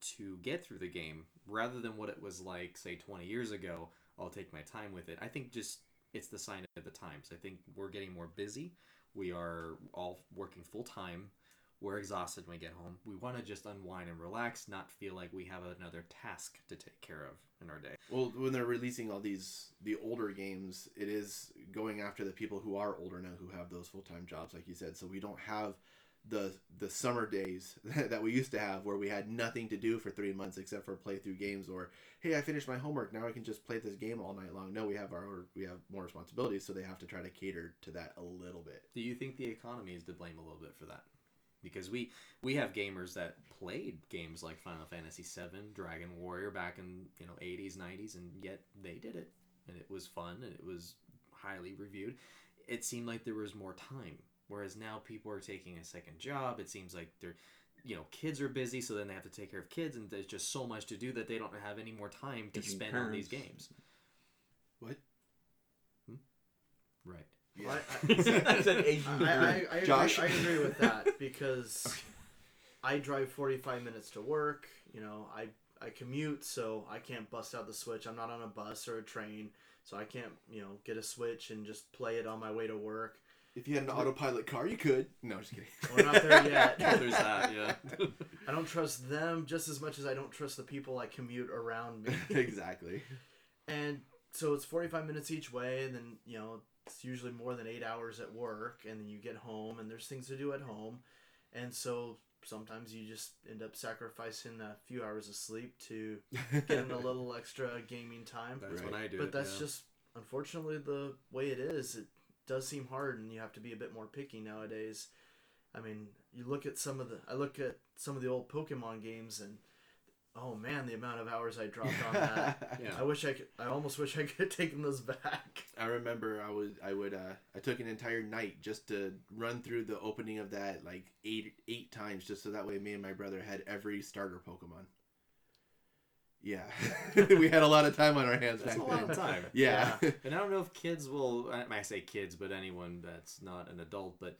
to get through the game rather than what it was like, say, 20 years ago. I'll take my time with it. I think just it's the sign of the times. I think we're getting more busy. We are all working full time. We're exhausted when we get home. We want to just unwind and relax, not feel like we have another task to take care of in our day. Well, when they're releasing all these the older games, it is going after the people who are older now who have those full time jobs, like you said. So we don't have the the summer days that we used to have, where we had nothing to do for three months except for play through games, or hey, I finished my homework, now I can just play this game all night long. No, we have our we have more responsibilities, so they have to try to cater to that a little bit. Do you think the economy is to blame a little bit for that? Because we we have gamers that played games like Final Fantasy VII, Dragon Warrior back in you know 80s, 90s, and yet they did it, and it was fun and it was highly reviewed. It seemed like there was more time, whereas now people are taking a second job. It seems like they're you know kids are busy, so then they have to take care of kids, and there's just so much to do that they don't have any more time to Aging spend on these games. What? Hmm? Right. Yeah. I, I said Asian I, I, I, agree, Josh? I agree with that because I drive 45 minutes to work. You know, I, I commute, so I can't bust out the Switch. I'm not on a bus or a train, so I can't, you know, get a Switch and just play it on my way to work. If you had an autopilot car, you could. No, just kidding. We're not there yet. There's that. Yeah. I don't trust them just as much as I don't trust the people I commute around me. exactly. And so it's 45 minutes each way, and then, you know, it's usually more than eight hours at work, and then you get home, and there's things to do at home. And so sometimes you just end up sacrificing a few hours of sleep to get in a little extra gaming time. That's Right. when I do But it. that's yeah. just, unfortunately, the way it is. It does seem hard, and you have to be a bit more picky nowadays. I mean, you look at some of the, I look at some of the old Pokemon games, and oh man, the amount of hours I dropped on that. Yeah. I wish I could. I almost wish I could have taken those back. I remember I was I would uh I took an entire night just to run through the opening of that like eight eight times just so that way me and my brother had every starter Pokemon. Yeah, we had a lot of time on our hands That's back a lot then. of time. Yeah. And I don't know if kids will. I I say kids, but anyone that's not an adult, but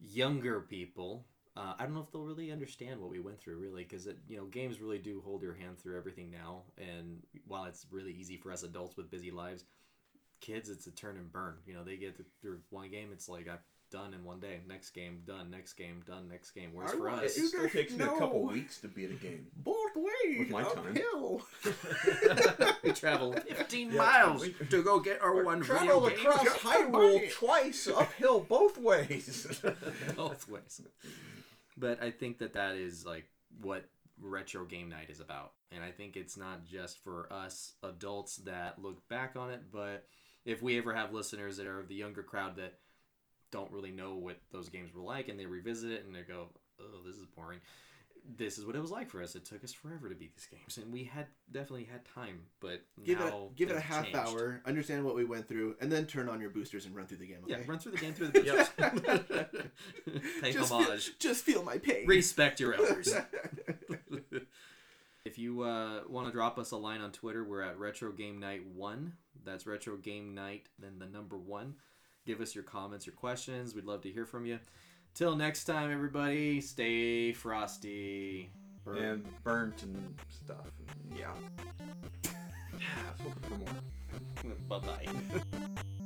younger people. Uh, I don't know if they'll really understand what we went through, really, because you know games really do hold your hand through everything now. And while it's really easy for us adults with busy lives, kids it's a turn and burn. You know, they get through one game, it's like I'm done in one day. Next game done. Next game done. Next game. Whereas I for want us, It still takes me a couple weeks to beat a game. Both ways With my time. uphill. we travel 15 Yeah, miles we- to go get our one video Traveled game. across Just Hyrule twice, uphill both ways. both ways. But I think that that is like what retro game night is about, and I think it's not just for us adults that look back on it, but if we ever have listeners that are of the younger crowd that don't really know what those games were like, and they revisit it and they go, "Oh, this is boring." This is what it was like for us. It took us forever to beat these games, and we had definitely had time, but Give it, now a, give it a half changed. hour, understand what we went through, and then turn on your boosters and run through the game. Okay? Yeah, run through the game through the pictures. Pay just homage. Feel, just feel my pain. Respect your elders. if you uh, want to drop us a line on Twitter, we're at Retro Game Night One. That's Retro Game Night, then the number one. Give us your comments, your questions. We'd love to hear from you. Till next time, everybody, stay frosty. and burnt and stuff. Yeah. Yeah, for more. Bye bye.